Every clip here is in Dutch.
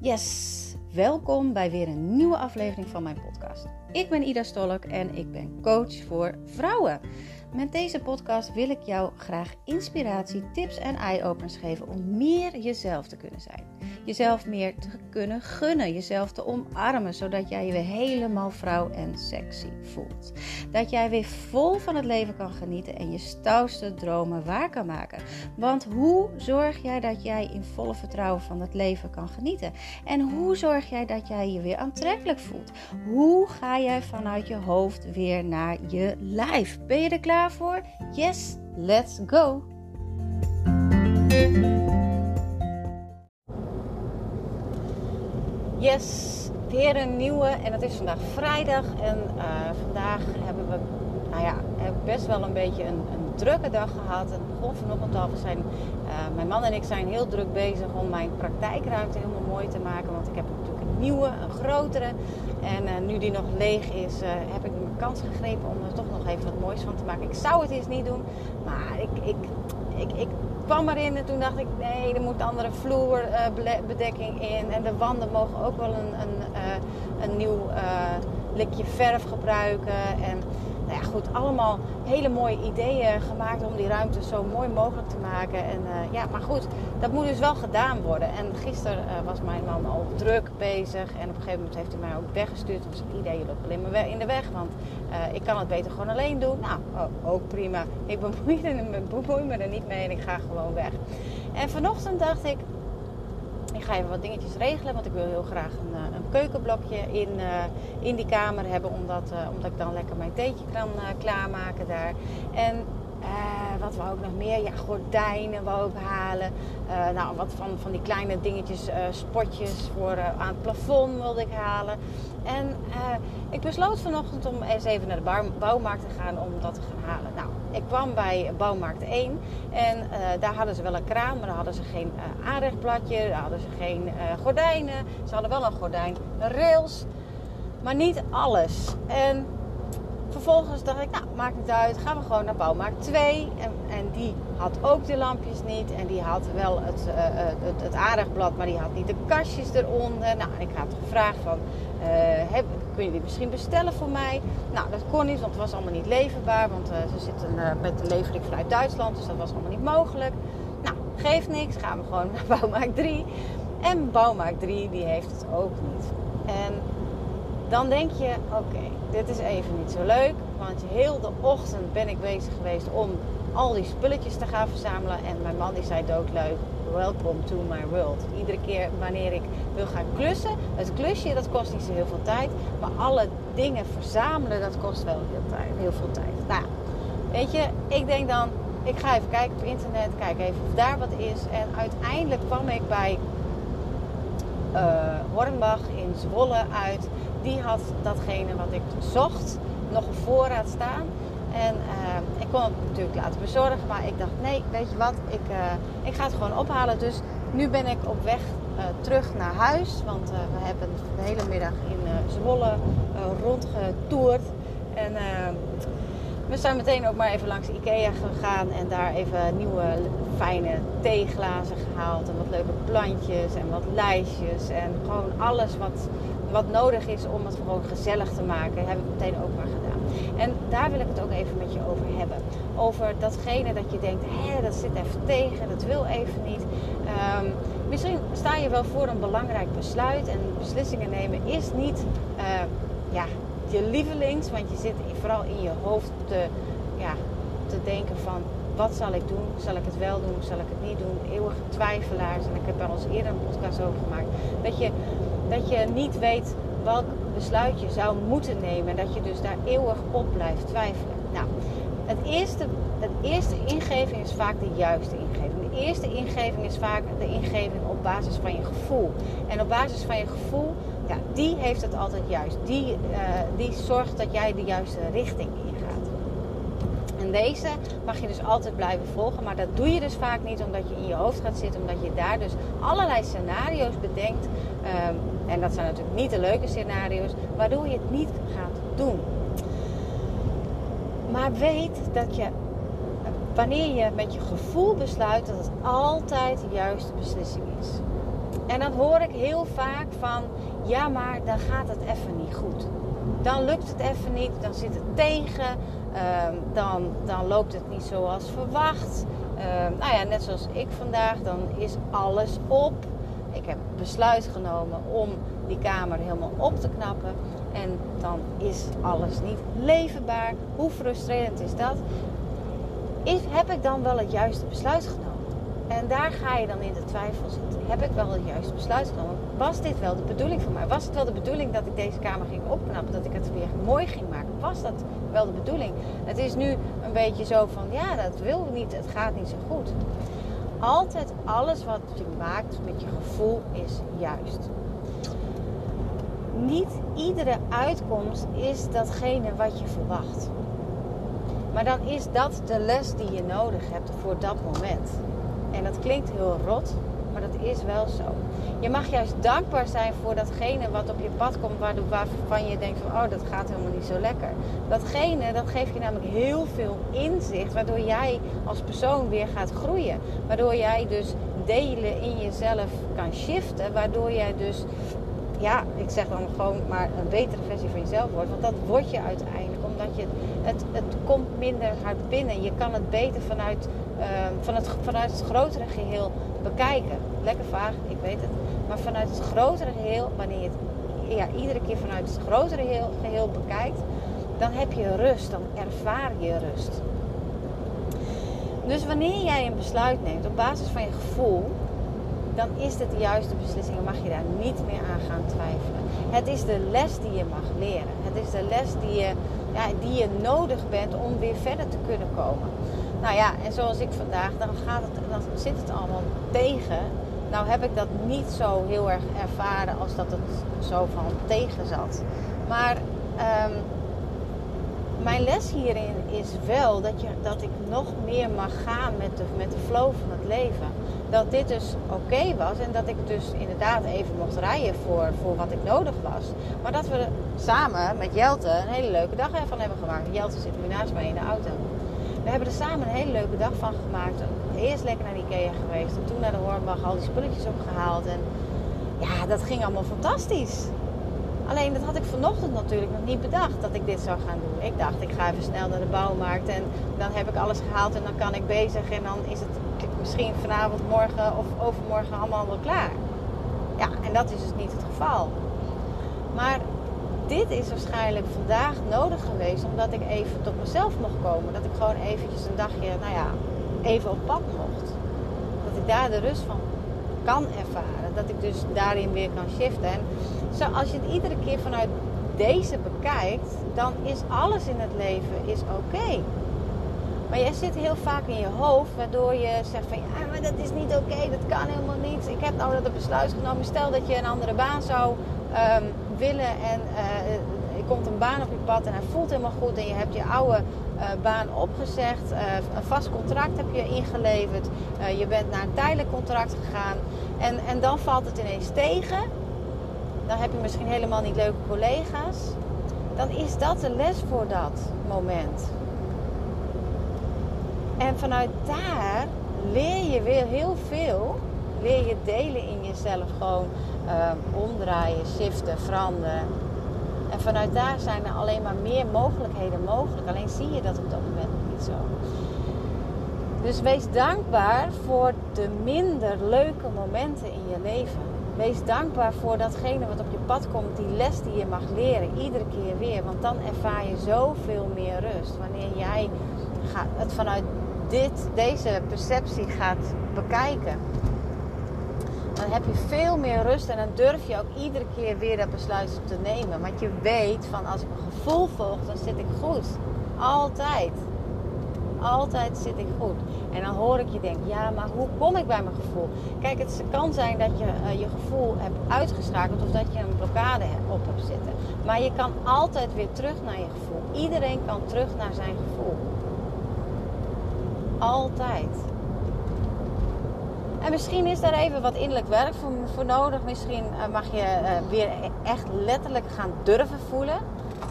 Yes, welkom bij weer een nieuwe aflevering van mijn podcast. Ik ben Ida Stolk en ik ben coach voor vrouwen. Met deze podcast wil ik jou graag inspiratie, tips en eye-openers geven om meer jezelf te kunnen zijn. Jezelf meer te kunnen gunnen, jezelf te omarmen, zodat jij je weer helemaal vrouw en sexy voelt. Dat jij weer vol van het leven kan genieten en je stoutste dromen waar kan maken. Want hoe zorg jij dat jij in volle vertrouwen van het leven kan genieten? En hoe zorg jij dat jij je weer aantrekkelijk voelt? Hoe ga jij vanuit je hoofd weer naar je lijf? Ben je er klaar? Voor? Yes, let's go! Yes, weer een nieuwe en het is vandaag vrijdag en uh, vandaag hebben we nou ja, best wel een beetje een, een drukke dag gehad. Het begon vanochtend al. We zijn, uh, mijn man en ik zijn heel druk bezig om mijn praktijkruimte helemaal mooi te maken. Want ik heb nieuwe, een grotere. En uh, nu die nog leeg is, uh, heb ik mijn kans gegrepen om er toch nog even wat moois van te maken. Ik zou het eens niet doen, maar ik, ik, ik, ik kwam erin en toen dacht ik, nee, er moet andere vloerbedekking in. En de wanden mogen ook wel een, een, een nieuw likje verf gebruiken. En nou ja, goed, allemaal hele mooie ideeën gemaakt om die ruimte zo mooi mogelijk te maken. En uh, ja, maar goed, dat moet dus wel gedaan worden. En gisteren uh, was mijn man al druk bezig. En op een gegeven moment heeft hij mij ook weggestuurd. Dus het idee loopt alleen maar in de weg. Want uh, ik kan het beter gewoon alleen doen. Nou, oh, ook prima. Ik bemoei, bemoei me er niet mee en ik ga gewoon weg. En vanochtend dacht ik, ik ga even wat dingetjes regelen, want ik wil heel graag een, eh, een keukenblokje in, uh, in die kamer hebben, omdat, uh, omdat ik dan lekker mijn theetje kan klaarmaken daar. En wat we ook nog meer? Ja, gordijnen wou ik halen. nou, wat van, van die kleine dingetjes, spotjes voor aan het plafond wilde ik halen. En ik besloot vanochtend om eens even naar de bouwmarkt te gaan om dat te gaan halen. Nou, ik kwam bij bouwmarkt 1 en daar hadden ze wel een kraan, maar daar hadden ze geen aanrechtbladje, daar hadden ze geen gordijnen. Ze hadden wel een gordijn, rails, maar niet alles. En vervolgens dacht ik, nou, maakt niet uit, gaan we gewoon naar bouwmarkt 2. En, en die had ook de lampjes niet en die had wel het, het, het aanrechtblad, maar die had niet de kastjes eronder. Nou, ik had gevraagd van, heb, kun je die misschien bestellen voor mij? Nou, dat kon niet, want het was allemaal niet leverbaar. Want uh, ze zitten uh, met de levering vanuit Duitsland, dus dat was allemaal niet mogelijk. Nou, geeft niks, gaan we gewoon naar Bouwmaak 3. En Bouwmaak 3, die heeft het ook niet. En dan denk je, oké, dit is even niet zo leuk. Want heel de ochtend ben ik bezig geweest om al die spulletjes te gaan verzamelen. En mijn man die zei doodleuk, welcome to my world. Iedere keer wanneer ik wil gaan klussen, het klusje dat kost niet zo heel veel tijd. Maar alle dingen verzamelen, dat kost wel heel, tijd, heel veel tijd. Nou, weet je, ik denk dan, ik ga even kijken op internet, kijk even of daar wat is. En uiteindelijk kwam ik bij uh, Hornbach in Zwolle uit. Die had datgene wat ik zocht nog voorraad staan. En uh, ik kon het natuurlijk laten bezorgen, maar ik dacht nee, weet je wat, ik, uh, ik ga het gewoon ophalen. Dus nu ben ik op weg uh, terug naar huis, want we hebben de hele middag in Zwolle rondgetoerd. En we zijn meteen ook maar even langs Ikea gegaan en daar even nieuwe fijne theeglazen gehaald. En wat leuke plantjes en wat lijstjes en gewoon alles wat, wat nodig is om het gewoon gezellig te maken, heb ik meteen ook maar gedaan. En daar wil ik het ook even met je over hebben. Over datgene dat je denkt, hé, dat zit even tegen, dat wil even niet. Um, misschien sta je wel voor een belangrijk besluit en beslissingen nemen is niet uh, ja, je lievelings, want je zit vooral in je hoofd te, ja, te denken van wat zal ik doen? Zal ik het wel doen? Zal ik het niet doen? Eeuwige twijfelaars. En ik heb al eens eerder een podcast over gemaakt. Dat je, dat je niet weet welk besluit je zou moeten nemen. En dat je dus daar eeuwig op blijft twijfelen. Nou, het eerste, het eerste ingeving is vaak de juiste ingeving. De eerste ingeving is vaak de ingeving op basis van je gevoel. En op basis van je gevoel, ja, die heeft het altijd juist. Die, uh, die zorgt dat jij de juiste richting ingaat. En deze mag je dus altijd blijven volgen. Maar dat doe je dus vaak niet omdat je in je hoofd gaat zitten. Omdat je daar dus allerlei scenario's bedenkt. Um, en dat zijn natuurlijk niet de leuke scenario's. Waardoor je het niet gaat doen. Maar weet dat je, wanneer je met je gevoel besluit, dat het altijd de juiste beslissing is. En dan hoor ik heel vaak van, ja maar dan gaat het even niet goed. Dan lukt het even niet, dan zit het tegen, ehm, dan, dan loopt het niet zoals verwacht. Ehm, nou ja, net zoals ik vandaag, dan is alles op. Ik heb besluit genomen om die kamer helemaal op te knappen. En dan is alles niet levenbaar. Hoe frustrerend is dat? Is, heb ik dan wel het juiste besluit genomen? En daar ga je dan in de twijfel zitten. Heb ik wel het juiste besluit genomen? Was dit wel de bedoeling van mij? Was het wel de bedoeling dat ik deze kamer ging opknappen? Dat ik het weer mooi ging maken? Was dat wel de bedoeling? Het is nu een beetje zo van, ja, dat wil niet. Het gaat niet zo goed. Altijd alles wat je maakt met je gevoel is juist. Niet iedere uitkomst is datgene wat je verwacht. Maar dan is dat de les die je nodig hebt voor dat moment. En dat klinkt heel rot, maar dat is wel zo. Je mag juist dankbaar zijn voor datgene wat op je pad komt, waarvan je denkt van, oh, dat gaat helemaal niet zo lekker. Datgene, dat geeft je namelijk heel veel inzicht, waardoor jij als persoon weer gaat groeien. Waardoor jij dus delen in jezelf kan shiften, waardoor jij dus, ja, ik zeg dan gewoon maar een betere versie van jezelf wordt. Want dat word je uiteindelijk, omdat je, het, het komt minder hard binnen. Je kan het beter vanuit van het, vanuit het grotere geheel bekijken. Lekker vaag, ik weet het. Maar vanuit het grotere geheel, wanneer je het ja, iedere keer vanuit het grotere geheel, geheel bekijkt, dan heb je rust, dan ervaar je rust. Dus wanneer jij een besluit neemt op basis van je gevoel, dan is dit de juiste beslissing en mag je daar niet meer aan gaan twijfelen. Het is de les die je mag leren. Het is de les die je, ja, die je nodig bent om weer verder te kunnen komen. Nou ja, en zoals ik vandaag, dan, gaat het, dan zit het allemaal tegen. Nou heb ik dat niet zo heel erg ervaren als dat het zo van tegen zat. Maar um, mijn les hierin is wel dat, je, dat ik nog meer mag gaan met de, met de flow van het leven. Dat dit dus oké was en dat ik dus inderdaad even mocht rijden voor, voor wat ik nodig was. Maar dat we samen met Jelte een hele leuke dag ervan hebben gemaakt. Jelte zit nu naast mij in de auto. We hebben er samen een hele leuke dag van gemaakt. Eerst lekker naar Ikea geweest en toen naar de Hornbach al die spulletjes opgehaald. En ja, dat ging allemaal fantastisch. Alleen dat had ik vanochtend natuurlijk nog niet bedacht dat ik dit zou gaan doen. Ik dacht, ik ga even snel naar de bouwmarkt en dan heb ik alles gehaald en dan kan ik bezig. En dan is het misschien vanavond, morgen of overmorgen allemaal wel klaar. Ja, en dat is dus niet het geval. Maar dit is waarschijnlijk vandaag nodig geweest omdat ik even tot mezelf mocht komen. Dat ik gewoon eventjes een dagje, nou ja, even op pad mocht. Dat ik daar de rust van kan ervaren. Dat ik dus daarin weer kan shiften. En zo, als je het iedere keer vanuit deze bekijkt, dan is alles in het leven is oké. Maar jij zit heel vaak in je hoofd, waardoor je zegt van ja, maar dat is niet oké, dat kan helemaal niet. Ik heb nou dat besluit genomen. Stel dat je een andere baan zou um, willen en uh, er komt een baan op je pad en hij voelt helemaal goed en je hebt je oude uh, baan opgezegd, uh, een vast contract heb je ingeleverd, je bent naar een tijdelijk contract gegaan en, en dan valt het ineens tegen. Dan heb je misschien helemaal niet leuke collega's. Dan is dat de les voor dat moment. En vanuit daar leer je weer heel veel. Leer je delen in jezelf gewoon uh, omdraaien, shiften, veranderen. En vanuit daar zijn er alleen maar meer mogelijkheden mogelijk. Alleen zie je dat op dat moment niet zo. Dus wees dankbaar voor de minder leuke momenten in je leven. Wees dankbaar voor datgene wat op je pad komt, die les die je mag leren, iedere keer weer. Want dan ervaar je zoveel meer rust. Wanneer jij het vanuit dit, deze perceptie gaat bekijken dan heb je veel meer rust en dan durf je ook iedere keer weer dat besluit te nemen. Want je weet van als ik mijn gevoel volg, dan zit ik goed. Altijd. Altijd zit ik goed. En dan hoor ik je denken, ja, maar hoe kom ik bij mijn gevoel? Kijk, het kan zijn dat je uh, je gevoel hebt uitgeschakeld of dat je een blokkade op hebt zitten. Maar je kan altijd weer terug naar je gevoel. Iedereen kan terug naar zijn gevoel. Altijd. En misschien is daar even wat innerlijk werk voor, voor nodig. Misschien eh, mag je uh, weer echt letterlijk gaan durven voelen.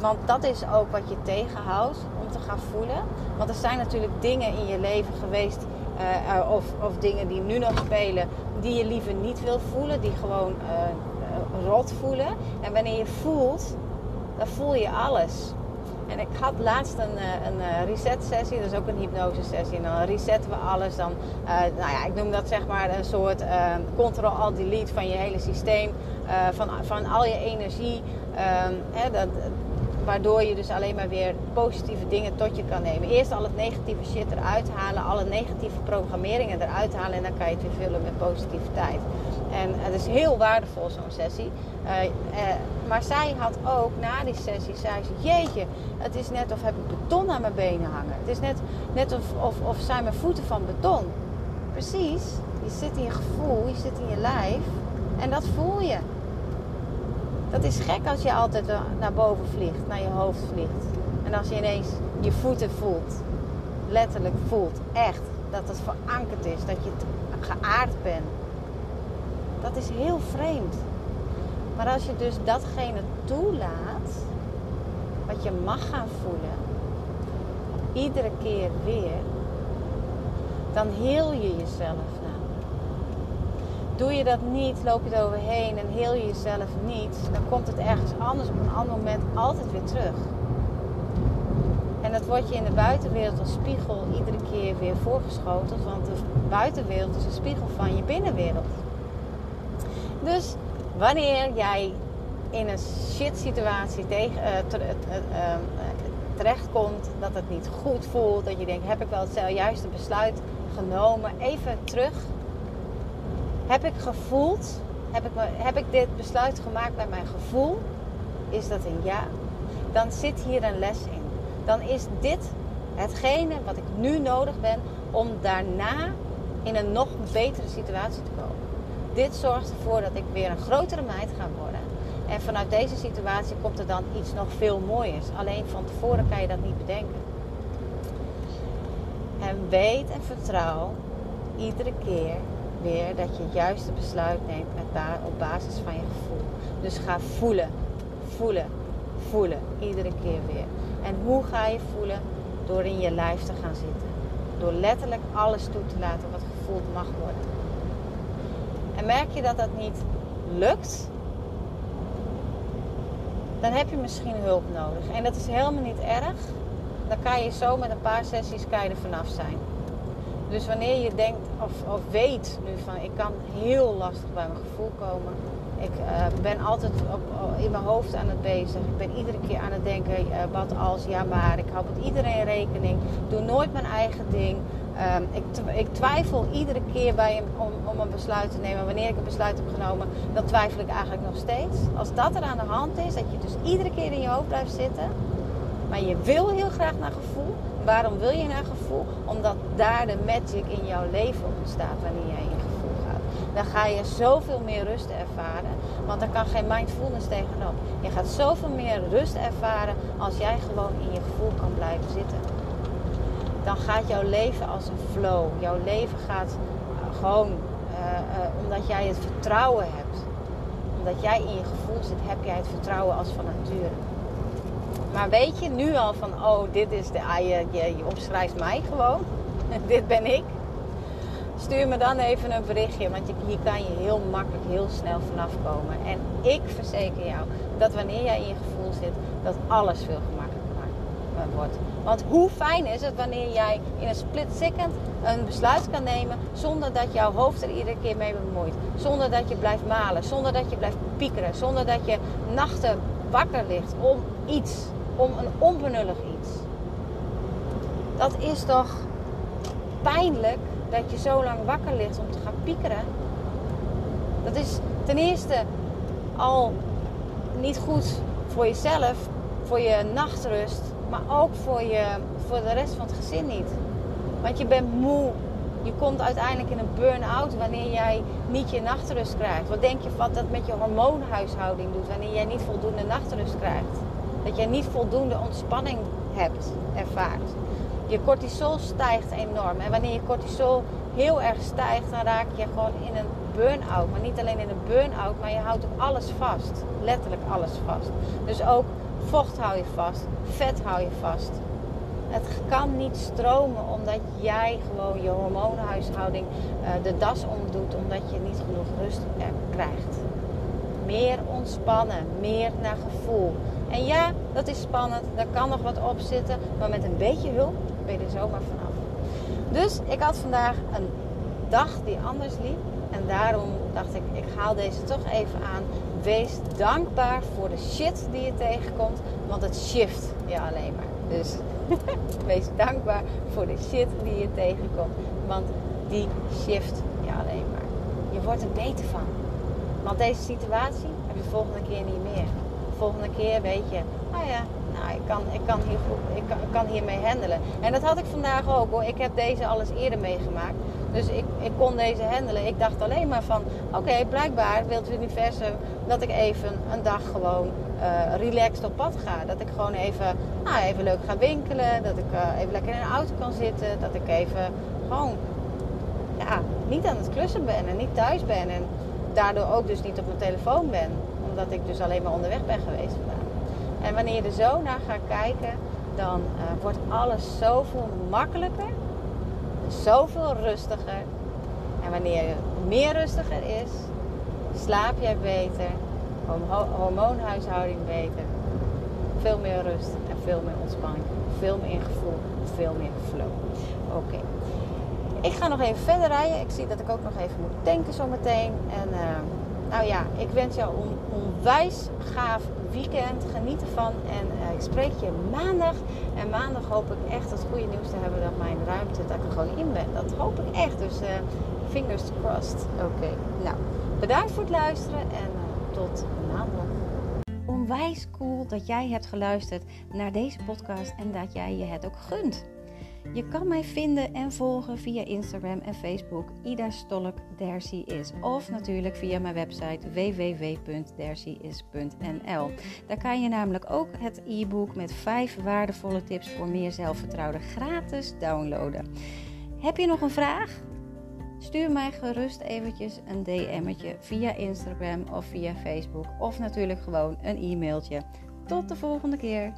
Want dat is ook wat je tegenhoudt om te gaan voelen. Want er zijn natuurlijk dingen in je leven geweest uh, of, of dingen die nu nog spelen, die je liever niet wil voelen, die gewoon rot voelen. En wanneer je voelt, dan voel je alles. En ik had laatst een, een reset sessie, is ook een hypnose sessie. En dan resetten we alles. Dan, nou ja, ik noem dat zeg maar een soort control-alt-delete van je hele systeem. van, van al je energie. Ehm, hè, dat, Waardoor je dus alleen maar weer positieve dingen tot je kan nemen. Eerst al het negatieve shit eruit halen, alle negatieve programmeringen eruit halen en dan kan je het weer vullen met positiviteit. En het is heel waardevol zo'n sessie. Uh, uh, maar zij had ook na die sessie, zei ze, jeetje, het is net of heb ik beton aan mijn benen hangen. Het is net, net of, of, of zijn mijn voeten van beton. Precies, je zit in je gevoel, je zit in je lijf en dat voel je. Dat is gek als je altijd naar boven vliegt, naar je hoofd vliegt. En als je ineens je voeten voelt, letterlijk voelt, echt, dat het verankerd is, dat je geaard bent. Dat is heel vreemd. Maar als je dus datgene toelaat, wat je mag gaan voelen, iedere keer weer, dan heel je jezelf Doe je dat niet, loop je er overheen en heel je jezelf niet, dan komt het ergens anders op een ander moment altijd weer terug. En dat wordt je in de buitenwereld als spiegel iedere keer weer voorgeschoteld, want de buitenwereld is een spiegel van je binnenwereld. Dus wanneer jij in een shit situatie tegen, uh, terechtkomt, dat het niet goed voelt, dat je denkt, heb ik wel het juiste besluit genomen, even terug heb ik gevoeld, heb ik, heb ik dit besluit gemaakt bij mijn gevoel? Is dat een ja? Dan zit hier een les in. Dan is dit hetgene wat ik nu nodig ben om daarna in een nog betere situatie te komen. Dit zorgt ervoor dat ik weer een grotere meid ga worden. En vanuit deze situatie komt er dan iets nog veel mooiers. Alleen van tevoren kan je dat niet bedenken. En weet en vertrouw iedere keer weer dat je het juiste besluit neemt met op basis van je gevoel. Dus ga voelen, voelen, voelen. Iedere keer weer. En hoe ga je voelen? Door in je lijf te gaan zitten. Door letterlijk alles toe te laten wat gevoeld mag worden. En merk je dat dat niet lukt, dan heb je misschien hulp nodig. En dat is helemaal niet erg. Dan kan je zo met een paar sessies er vanaf zijn. Dus wanneer je denkt of, of weet nu van ik kan heel lastig bij mijn gevoel komen. Ik uh, ben altijd op, in mijn hoofd aan het bezig. Ik ben iedere keer aan het denken, uh, wat als, ja maar. Ik hou met iedereen rekening. Doe nooit mijn eigen ding. Um, ik, ik, twijfel iedere keer bij om, om een besluit te nemen. Wanneer ik een besluit heb genomen, dan twijfel ik eigenlijk nog steeds. Als dat er aan de hand is, dat je dus iedere keer in je hoofd blijft zitten. Maar je wil heel graag naar gevoel Waarom wil je naar gevoel? Omdat daar de magic in jouw leven ontstaat wanneer jij in gevoel gaat. Dan ga je zoveel meer rust ervaren. Want daar kan geen mindfulness tegenop. Je gaat zoveel meer rust ervaren als jij gewoon in je gevoel kan blijven zitten. Dan gaat jouw leven als een flow. Jouw leven gaat gewoon uh, uh, omdat jij het vertrouwen hebt. Omdat jij in je gevoel zit, heb jij het vertrouwen als van nature. Maar weet je nu al van, oh, dit is de, ah, je, je, mij gewoon. dit ben ik. Stuur me dan even een berichtje, want hier kan je heel makkelijk, heel snel vanaf komen. En ik verzeker jou dat wanneer jij in je gevoel zit, dat alles veel gemakkelijker wordt. Want hoe fijn is het wanneer jij in een split second een besluit kan nemen zonder dat jouw hoofd er iedere keer mee bemoeit. Zonder dat je blijft malen, zonder dat je blijft piekeren, zonder dat je nachten wakker ligt om iets om een onbenullig iets. Dat is toch pijnlijk dat je zo lang wakker ligt om te gaan piekeren. Dat is ten eerste al niet goed voor jezelf, voor je nachtrust, maar ook voor, je, voor de rest van het gezin niet. Want je bent moe. Je komt uiteindelijk in een burn-out wanneer jij niet je nachtrust krijgt. Wat denk je wat dat met je hormoonhuishouding doet wanneer jij niet voldoende nachtrust krijgt? Dat je niet voldoende ontspanning hebt, ervaart. Je cortisol stijgt enorm. En wanneer je cortisol heel erg stijgt, dan raak je gewoon in een burn-out. Maar niet alleen in een burn-out, maar je houdt ook alles vast. Letterlijk alles vast. Dus ook vocht hou je vast, vet hou je vast. Het kan niet stromen omdat jij gewoon je hormoonhuishouding uh, de das omdoet, omdat je niet genoeg rust krijgt. Meer ontspannen, meer naar gevoel. En ja, dat is spannend, daar kan nog wat op zitten, maar met een beetje hulp ben je er zomaar vanaf. Dus ik had vandaag een dag die anders liep. En daarom dacht ik, ik haal deze toch even aan. Wees dankbaar voor de shit die je tegenkomt, want het shift je alleen maar. Dus wees dankbaar voor de shit die je tegenkomt, want die shift je alleen maar. Je wordt er beter van. Want deze situatie heb je de volgende keer niet meer. De volgende keer weet je, nou ja, nou, ik, kan, ik, kan hier ik, kan, ik kan hiermee handelen. En dat had ik vandaag ook hoor. Ik heb deze alles eerder meegemaakt. Dus ik, ik kon deze handelen. Ik dacht alleen maar van, oké, blijkbaar wil het universum dat ik even een dag gewoon uh, relaxed op pad ga. Dat ik gewoon even, nou, even leuk ga winkelen. Dat ik uh, even lekker in een auto kan zitten. Dat ik even gewoon, ja, niet aan het klussen ben en niet thuis ben. En daardoor ook dus niet op mijn telefoon ben. Omdat ik dus alleen maar onderweg ben geweest vandaag. En wanneer je er zo naar gaat kijken, dan uh, wordt alles zoveel makkelijker zoveel rustiger. En wanneer je meer rustiger is, slaap jij beter, hormoonhuishouding beter, veel meer rust en veel meer ontspanning, veel meer gevoel, veel meer flow. Oké. Ik ga nog even verder rijden. Ik zie dat ik ook nog even moet tanken zometeen. En uh, nou ja, ik wens jou een onwijs gaaf weekend. Geniet ervan. En uh, ik spreek je maandag. En maandag hoop ik echt het goede nieuws te hebben dat mijn ruimte, dat ik er gewoon in ben. Dat hoop ik echt. Dus uh, fingers crossed. Oké. Nou, bedankt voor het luisteren. En uh, tot maandag. Onwijs cool dat jij hebt geluisterd naar deze podcast. En dat jij je het ook gunt. Je kan mij vinden en volgen via Instagram en Facebook Ida Stolk is. Of natuurlijk via mijn website www.dercyis.nl. Daar kan je namelijk ook het e-book met 5 waardevolle tips voor meer zelfvertrouwen gratis downloaden. Heb je nog een vraag? Stuur mij gerust eventjes een DM'tje via Instagram of via Facebook of natuurlijk gewoon een e-mailtje. Tot de volgende keer.